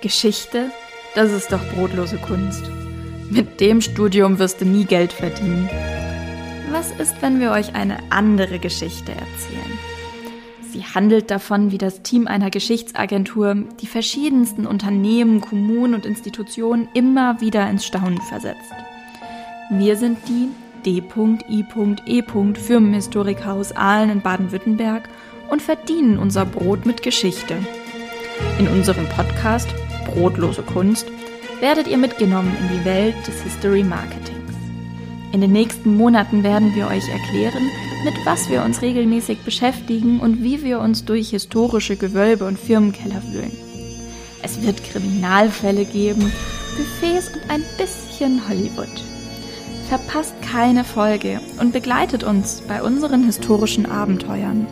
Geschichte, das ist doch brotlose Kunst. Mit dem Studium wirst du nie Geld verdienen. Was ist, wenn wir euch eine andere Geschichte erzählen? Sie handelt davon, wie das Team einer Geschichtsagentur die verschiedensten Unternehmen, Kommunen und Institutionen immer wieder ins Staunen versetzt. Wir sind die D.I.E. Firmenhistorikhaus Aalen in Baden-Württemberg und verdienen unser Brot mit Geschichte. In unserem Podcast Brotlose Kunst werdet ihr mitgenommen in die Welt des History Marketings. In den nächsten Monaten werden wir euch erklären, mit was wir uns regelmäßig beschäftigen und wie wir uns durch historische Gewölbe und Firmenkeller wühlen. Es wird Kriminalfälle geben, Buffets und ein bisschen Hollywood. Verpasst keine Folge und begleitet uns bei unseren historischen Abenteuern.